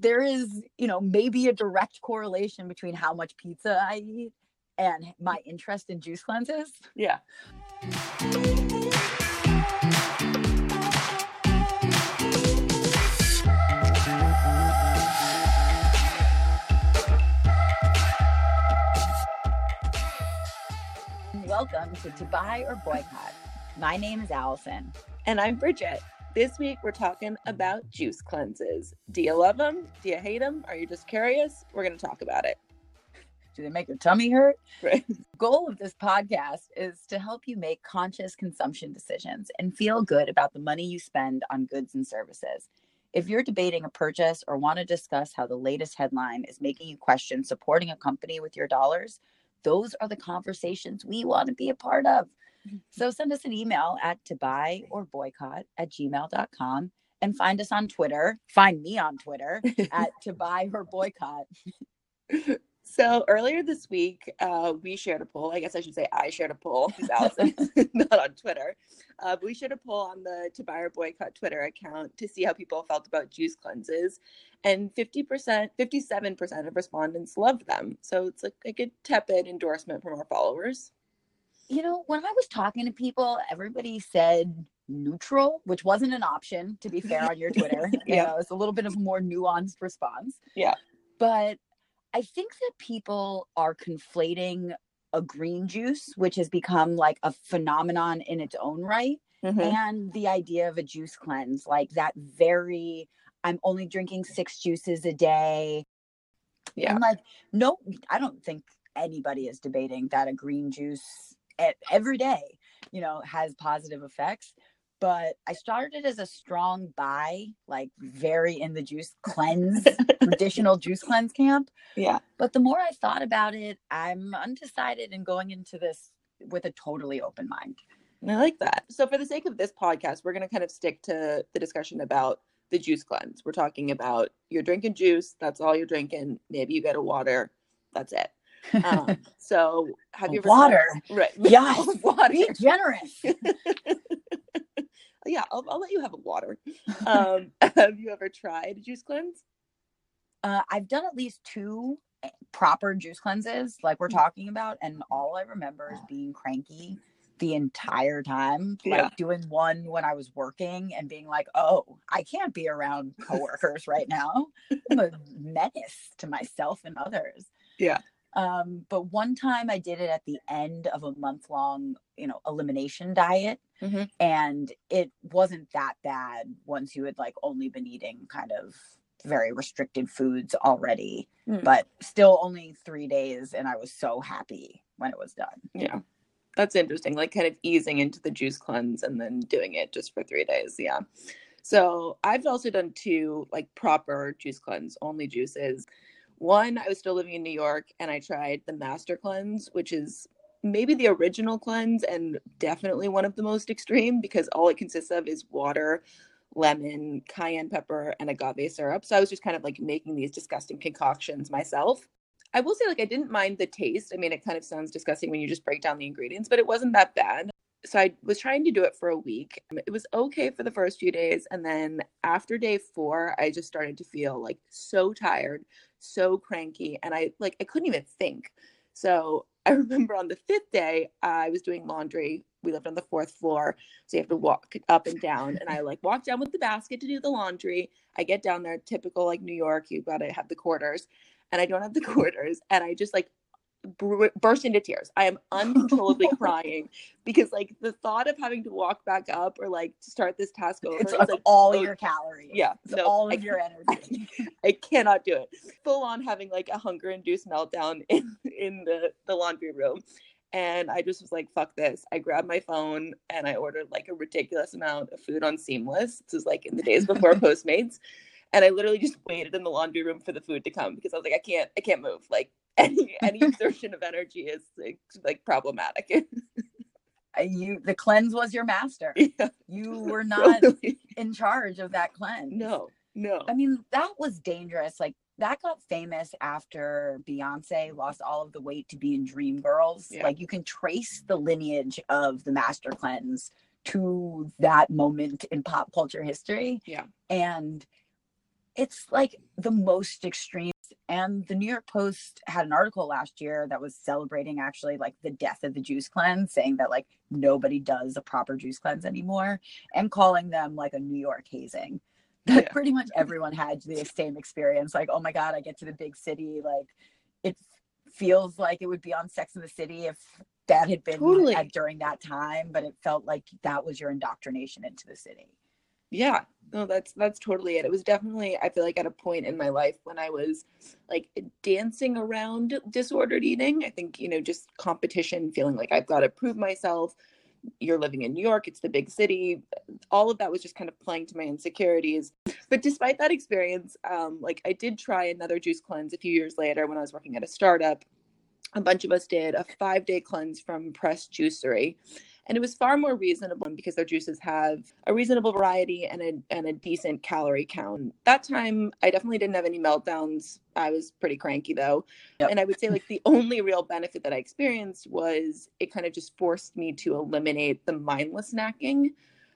there is, you know, maybe a direct correlation between how much pizza I eat and my interest in juice cleanses. Yeah. Welcome to To Buy or Boycott. My name is Allison. And I'm Bridget. This week we're talking about juice cleanses. Do you love them? Do you hate them? Are you just curious? We're going to talk about it. Do they make your tummy hurt? Right. Goal of this podcast is to help you make conscious consumption decisions and feel good about the money you spend on goods and services. If you're debating a purchase or want to discuss how the latest headline is making you question supporting a company with your dollars, those are the conversations we want to be a part of. So send us an email at to buy or boycott at gmail.com and find us on Twitter. Find me on Twitter at to buy or boycott. So earlier this week, uh, we shared a poll. I guess I should say I shared a poll, because Allison, not on Twitter. Uh, we shared a poll on the To Buy or Boycott Twitter account to see how people felt about juice cleanses. And 50%, 57% of respondents loved them. So it's like a good tepid endorsement from our followers. You know, when I was talking to people, everybody said neutral, which wasn't an option, to be fair, on your Twitter. Yeah. You know, it's a little bit of a more nuanced response. Yeah. But I think that people are conflating a green juice, which has become like a phenomenon in its own right, Mhm. and the idea of a juice cleanse, like that very, I'm only drinking six juices a day. Yeah. And like, no, I don't think anybody is debating that a green juice every day, you know, has positive effects. But I started as a strong buy, like very in the juice cleanse, traditional juice cleanse camp. Yeah. But the more I thought about it, I'm undecided and going into this with a totally open mind. I like that. So, for the sake of this podcast, we're going to kind of stick to the discussion about the juice cleanse. We're talking about you're drinking juice, that's all you're drinking. Maybe you get a water, that's it. Um, so, have you ever Water. Right. Yes. water. Be generous. yeah, I'll, I'll let you have a water. Um, have you ever tried a juice cleanse? Uh, I've done at least two eh, proper juice cleanses, like we're talking about, and all I remember is being cranky the entire time. Like Yeah. doing one when I was working and being like, "Oh, I can't be around coworkers right now. I'm a menace to myself and others." Yeah. Um, but one time I did it at the end of a month long, you know, elimination diet. Mhm. And it wasn't that bad once you had like only been eating kind of very restricted foods already, Mm. but still only three days. And I was so happy when it was done. Yeah. That's interesting. Like kind of easing into the juice cleanse and then doing it just for three days. Yeah. So I've also done two like proper juice cleanse, only juices. One, I was still living in New York and I tried the Master Cleanse, which is maybe the original cleanse and definitely one of the most extreme because all it consists of is water, lemon, cayenne pepper, and agave syrup. So I was just kind of like making these disgusting concoctions myself. I will say, like, I didn't mind the taste. I mean, it kind of sounds disgusting when you just break down the ingredients, but it wasn't that bad. So I was trying to do it for a week. Um, it was okay for the first few days. And then after day four, I just started to feel like so tired, so cranky. And I like, I couldn't even think. So I remember on the fifth day, I was doing laundry. We lived on the fourth floor. So you have to walk up and down. And I like walked down with the basket to do the laundry. I get down there, typical like New York, you got to have the quarters. And I don't have the quarters. And I just like burst into tears. I am uncontrollably crying because like the thought of having to walk back up or like to start this task over It's is like all oh, your calories. yeah, It's no, all I of your energy. I cannot do it. Full on having like a hunger induced meltdown in in the the laundry room. And I just was like, fuck this. I grabbed my phone and I ordered like a ridiculous amount of food on Seamless. This was like in the days before Postmates. And I literally just waited in the laundry room for the food to come because I was like, I can't, I can't move. Like any any exertion of energy is like, like problematic. Uh, you the cleanse was your master. yeah, You were not totally. in charge of that cleanse. No, no. I mean, that was dangerous. Like that got famous after Beyonce lost all of the weight to be in Dreamgirls. Yeah. Like you can trace the lineage of the master cleanse to that moment in pop culture history. Yeah. And it's like the most extreme and the new york post had an article last year that was celebrating actually like the death of the juice cleanse saying that like nobody does a proper juice cleanse anymore and calling them like a new york hazing that yeah. pretty much everyone had the same experience like oh my god i get to the big city like it feels like it would be on sex in the city if that had been totally. at, during that time but it felt like that was your indoctrination into the city yeah no that's that's totally it. It was definitely i feel like at a point in my life when i was like dancing around disordered eating. I think you know just competition feeling like i've got to prove myself. You're living in new york it's the big city. All of that was just kind of playing to my insecurities. But despite that experience um like i did try another juice cleanse a few years later when i was working at a startup. A bunch of us did a five day cleanse from press juicery and it was far more reasonable because their juices have a reasonable variety and a and a decent calorie count. That time, I definitely didn't have any meltdowns. I was pretty cranky though, yep. and I would say like the only real benefit that I experienced was it kind of just forced me to eliminate the mindless snacking.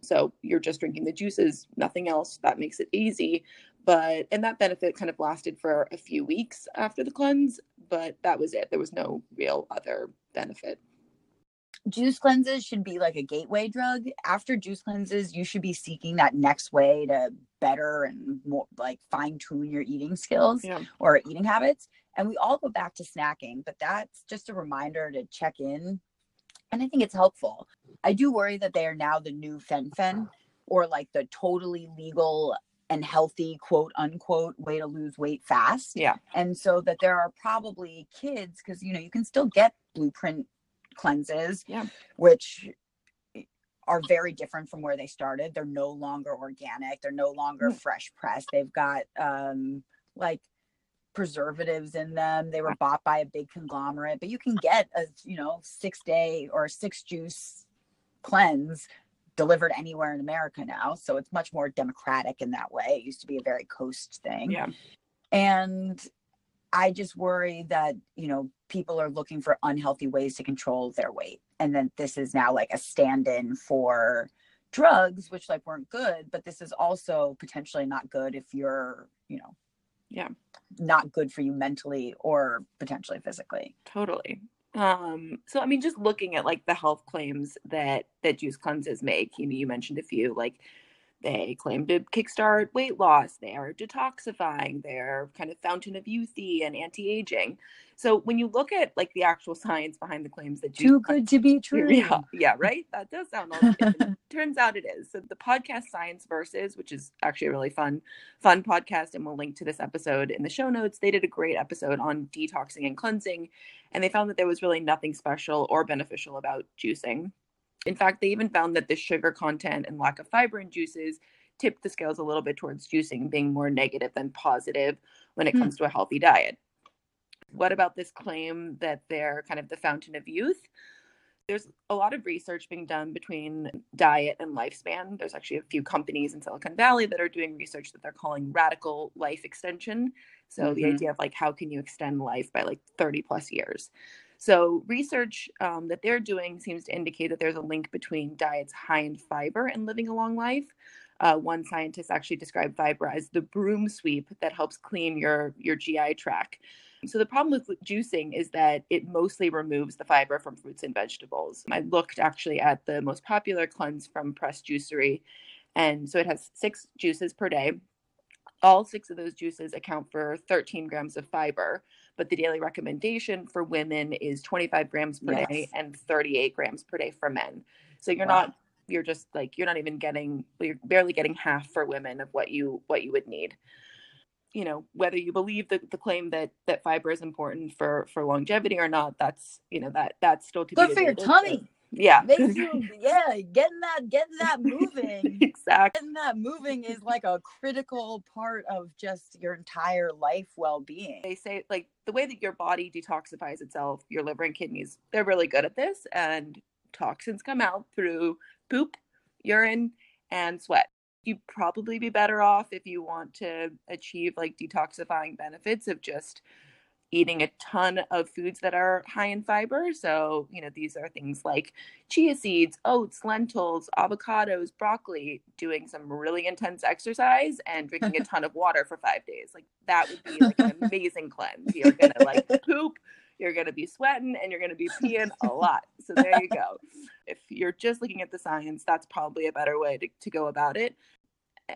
So you're just drinking the juices, nothing else. That makes it easy. But and that benefit kind of lasted for a few weeks after the cleanse, but that was it. There was no real other benefit juice cleanses should be like a gateway drug. After juice cleanses, you should be seeking that next way to better and more like fine tune your eating skills yeah. or eating habits. And we all go back to snacking, but that's just a reminder to check in. And I think it's helpful. I do worry that they are now the new fen-phen or like the totally legal and healthy quote unquote way to lose weight fast. Yeah. And so that there are probably kids because you know you can still get blueprint cleanses, yeah. which are very different from where they started. They're no longer organic. They're no longer mm. fresh pressed. They've got um, like preservatives in them. They were bought by a big conglomerate, but you can get a you know six day or six juice cleanse delivered anywhere in America now. So it's much more democratic in that way. It used to be a very coast thing. Yeah. And I just worry that, you know, people are looking for unhealthy ways to control their weight. And then this is now like a stand in for drugs, which like weren't good, but this is also potentially not good if you're, you know, yeah, not good for you mentally or potentially physically. Totally. Um, so I mean, just looking at like the health claims that that juice cleanses make, you know, you mentioned a few like they claim to kickstart weight loss. They are detoxifying. They're kind of fountain of youthy and anti-aging. So when you look at like the actual science behind the claims that too good to be true. Yeah, yeah, right. That does sound all turns out it is. So the podcast Science Versus, which is actually a really fun, fun podcast, and we'll link to this episode in the show notes. They did a great episode on detoxing and cleansing, and they found that there was really nothing special or beneficial about juicing. In fact, they even found that the sugar content and lack of fiber in juices tipped the scales a little bit towards juicing being more negative than positive when it hmm. comes to a healthy diet. What about this claim that they're kind of the fountain of youth? There's a lot of research being done between diet and lifespan. There's actually a few companies in Silicon Valley that are doing research that they're calling radical life extension. So mm-hmm. the idea of like how can you extend life by like 30 plus years. So, research um, that they're doing seems to indicate that there's a link between diets high in fiber and living a long life. Uh, one scientist actually described fiber as the broom sweep that helps clean your, your GI tract. So, the problem with juicing is that it mostly removes the fiber from fruits and vegetables. I looked actually at the most popular cleanse from Press Juicery, and so it has six juices per day. All six of those juices account for 13 grams of fiber but the daily recommendation for women is 25 grams per yes. day and 38 grams per day for men. So you're wow. not you're just like you're not even getting you're barely getting half for women of what you what you would need you know whether you believe the, the claim that that fiber is important for for longevity or not that's you know that that's still to good be for your tummy yeah. Makes you yeah getting that getting that moving. Exactly getting that moving is like a critical part of just your entire life well-being. They say like the way that your body detoxifies itself your liver and kidneys they're really good at this and toxins come out through poop urine and sweat. You'd probably be better off if you want to achieve like detoxifying benefits of just eating a ton of foods that are high in fiber. So, you know, these are things like chia seeds, oats, lentils, avocados, broccoli, doing some really intense exercise and drinking a ton of water for five days. Like that would be like an amazing cleanse. You're going to like poop, you're going to be sweating, and you're going to be peeing a lot. So there you go. If you're just looking at the science, that's probably a better way to, to go about it.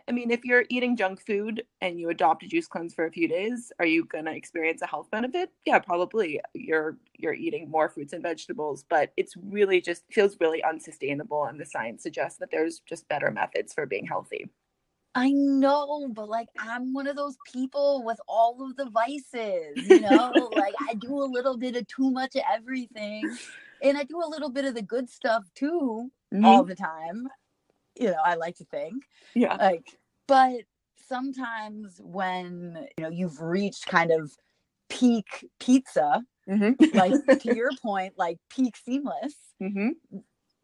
I mean, if you're eating junk food and you adopt a juice cleanse for a few days, are you going to experience a health benefit? Yeah, probably. You're you're eating more fruits and vegetables, but it's really just feels really unsustainable and the science suggests that there's just better methods for being healthy. I know, but like I'm one of those people with all of the vices, you know? like I do a little bit of too much of everything. And I do a little bit of the good stuff too mm-hmm. all the time you know, I like to think. Yeah. Like, but sometimes when, you know, you've reached kind of peak pizza, mm-hmm. like to your point, like peak seamless, mm-hmm.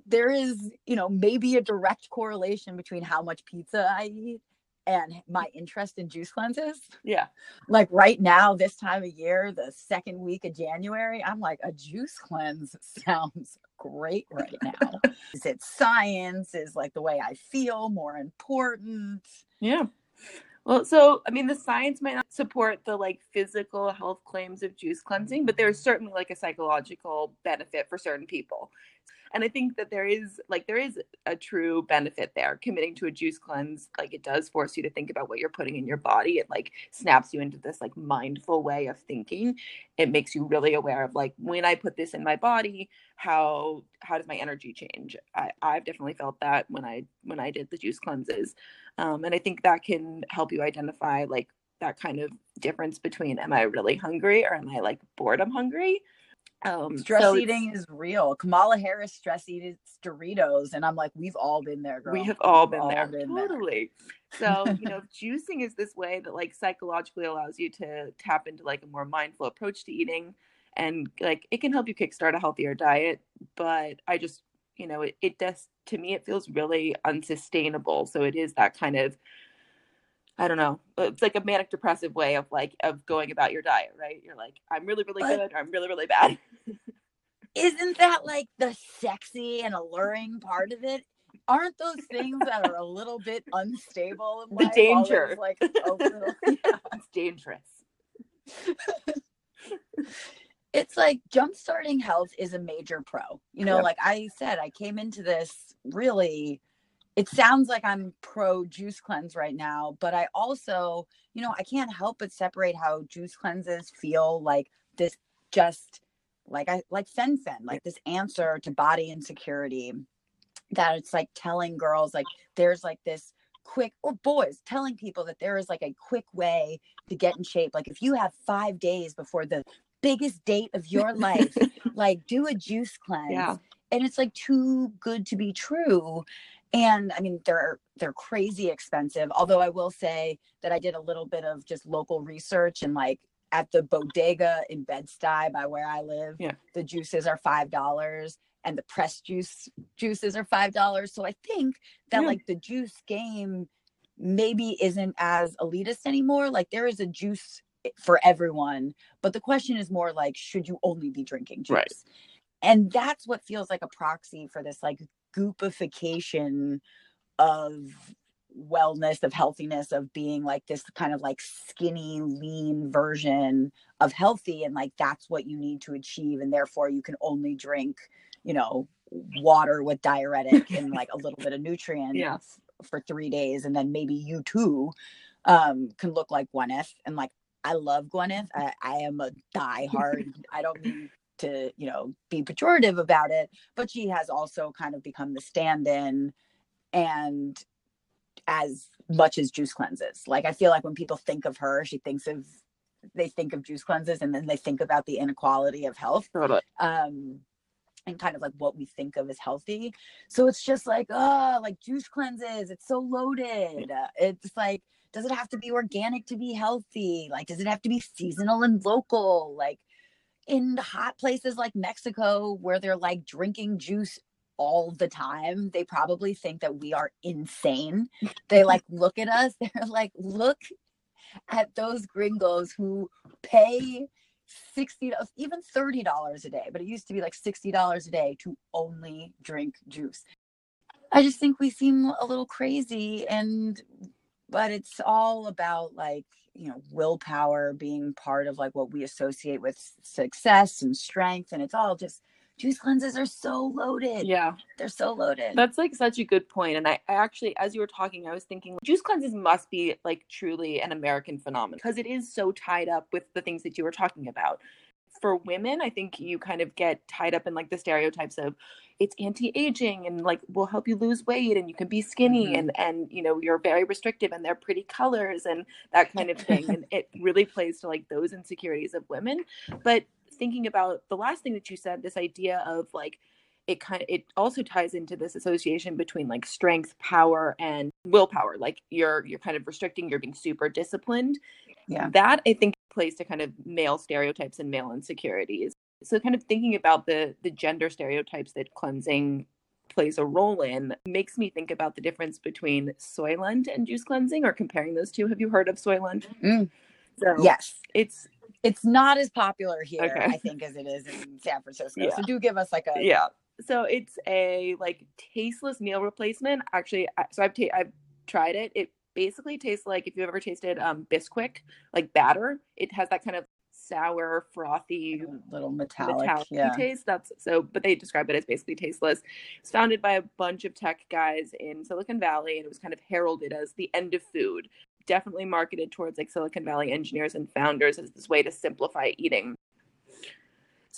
there is, you know, maybe a direct correlation between how much pizza I eat and my interest in juice cleanses. Yeah. Like right now, this time of year, the second week of January, I'm like, a juice cleanse sounds great right now. is it science? Is like the way I feel more important? Yeah. Well, so I mean, the science might not support the like physical health claims of juice cleansing, but there's certainly like a psychological benefit for certain people and i think that there is like there is a true benefit there. Committing to a juice cleanse like it does force you to think about what you're putting in your body. It like snaps you into this like mindful way of thinking. It makes you really aware of like when i put this in my body how how does my energy change? I, i've definitely felt that when i when i did the juice cleanses. Um, and i think that can help you identify like that kind of difference between am i really hungry or am i like boredom hungry um, stress so eating is real. Kamala Harris stress eats Doritos, and I'm like, we've all been there. Girl. We have all been all there, been totally. There. so you know, juicing is this way that like psychologically allows you to tap into like a more mindful approach to eating, and like it can help you kickstart a healthier diet. But I just, you know, it, it does to me, it feels really unsustainable. So it is that kind of I don't know. Uh, it's like a manic depressive way of like of going about your diet, right? You're like, I'm really, really but good, I'm really, really bad. isn't that like the sexy and alluring part of it? Aren't those things that are a little bit unstable? the danger, like yeah. it's dangerous. it's like jump starting health is a major pro. You know, yep. like I said, I came into this really it sounds like I'm pro juice cleanse right now, but I also, you know, I can't help but separate how juice cleanses feel like this just like I like fen-phen, like this answer to body insecurity that it's like telling girls like there's like this quick or boys telling people that there is like a quick way to get in shape. Like if you have 5 days before the biggest date of your life, like do a juice cleanse. Yeah. And it's like too good to be true and i mean they're they're crazy expensive although i will say that i did a little bit of just local research and like at the bodega in bed-stuy by where i live yeah. the juices are five dollars and the pressed juice juices are five dollars so i think that yeah. like the juice game maybe isn't as elitist anymore like there is a juice for everyone but the question is more like should you only be drinking juice right. and that's what feels like a proxy for this like goopification of wellness of healthiness of being like this kind of like skinny lean version of healthy and like that's what you need to achieve and therefore you can only drink you know water with diuretic and like a little bit of nutrient yeah. for three days and then maybe you too um can look like gwyneth and like i love gwyneth i, I am a die-hard i don't mean to you know be pejorative about it but she has also kind of become the stand-in and as much as juice cleanses. Like i feel like when people think of her she thinks of they think of juice cleanses and then they think about the inequality of health totally. um and kind of like what we think of as healthy. So it's just like oh like juice cleanses it's so loaded. It's like does it have to be organic to be healthy? Like does it have to be seasonal and local? Like in hot places like Mexico where they're like drinking juice all the time, they probably think that we are insane. They like look at us, they're like, look at those gringos who pay 60 even $30 a day but it used to be like $60 a day to only drink juice i just think we seem a little crazy and but it's all about like you know willpower being part of like what we associate with success and strength and it's all just juice cleanses are so loaded Yeah. they're so loaded That's like such a good point. And I, I actually, as you were talking, I was thinking juice cleanses must be like truly an American phenomenon because it is so tied up with the things that you were talking about. For women, I think you kind of get tied up in like the stereotypes of it's anti-aging and like will help you lose weight and you can be skinny Mhm. and and you know you're very restrictive and they're pretty colors and that kind of thing and it really plays to like those insecurities of women but thinking about the last thing that you said this idea of like it kind of it also ties into this association between like strength power and willpower like you're you're kind of restricting you're being super disciplined Yeah. that i think plays to kind of male stereotypes and male insecurities. So kind of thinking about the the gender stereotypes that cleansing plays a role in makes me think about the difference between soylent and juice cleansing or comparing those two. Have you heard of soylent? Mm. so yes. it's it's not as popular here Okay. i think as it is in san francisco. Yeah. so do give us like a yeah. So it's a like tasteless meal replacement. Actually so i've ta- i've tried it. It basically tastes like if you ever tasted um bisquick like batter it has that kind of sour frothy little metallic, metallic yeah. taste that's so but they describe it as basically tasteless. It's founded by a bunch of tech guys in silicon valley and it was kind of heralded as the end of food. Definitely marketed towards like silicon valley engineers and founders as this way to simplify eating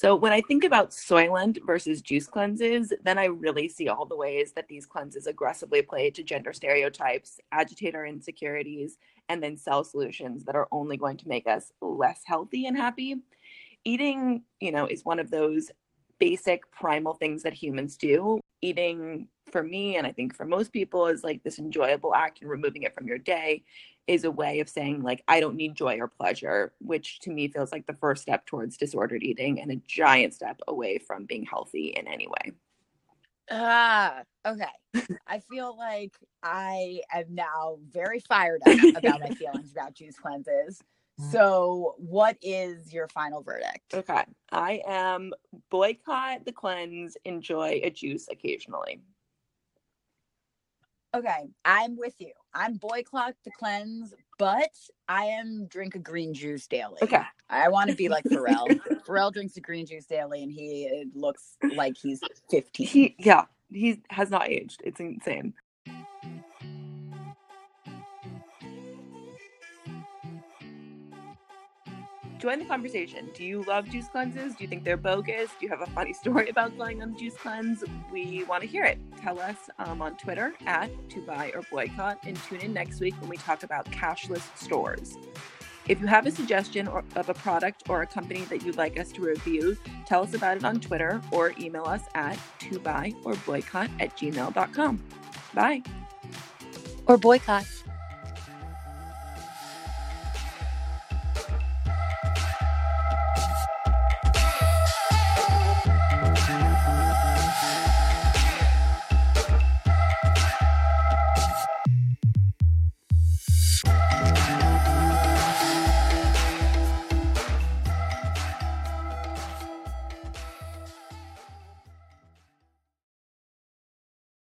so when I think about Soylent versus juice cleanses, then I really see all the ways that these cleanses aggressively play to gender stereotypes, agitate our insecurities, and then sell solutions that are only going to make us less healthy and happy. Eating, you know, is one of those basic primal things that humans do. Eating for me, and I think for most people, is like this enjoyable act and removing it from your day is a way of saying like i don't need joy or pleasure which to me feels like the first step towards disordered eating and a giant step away from being healthy in any way. Ah okay. I feel like i am now very fired up about my feelings about juice cleanses Mm-hmm. so what is your final verdict? Okay i am boycott the cleanse enjoy a juice occasionally. Okay i'm with you. I'm boycott the cleanse but i am drink a green juice daily. Okay. I want to be like pharrell. Pharrell drinks a green juice daily and he looks like he's 15 he yeah he has not aged. It's insane join the conversation. Do you love juice cleanses? Do you think they're bogus? Do you have a funny story about going on juice cleanse? We want to hear it. Tell us um, on Twitter at to buy or boycott and tune in next week when we talk about cashless stores. If you have a suggestion or, of a product or a company that you'd like us to review, tell us about it on Twitter or email us at to buy or boycott at gmail.com. Bye. or boycott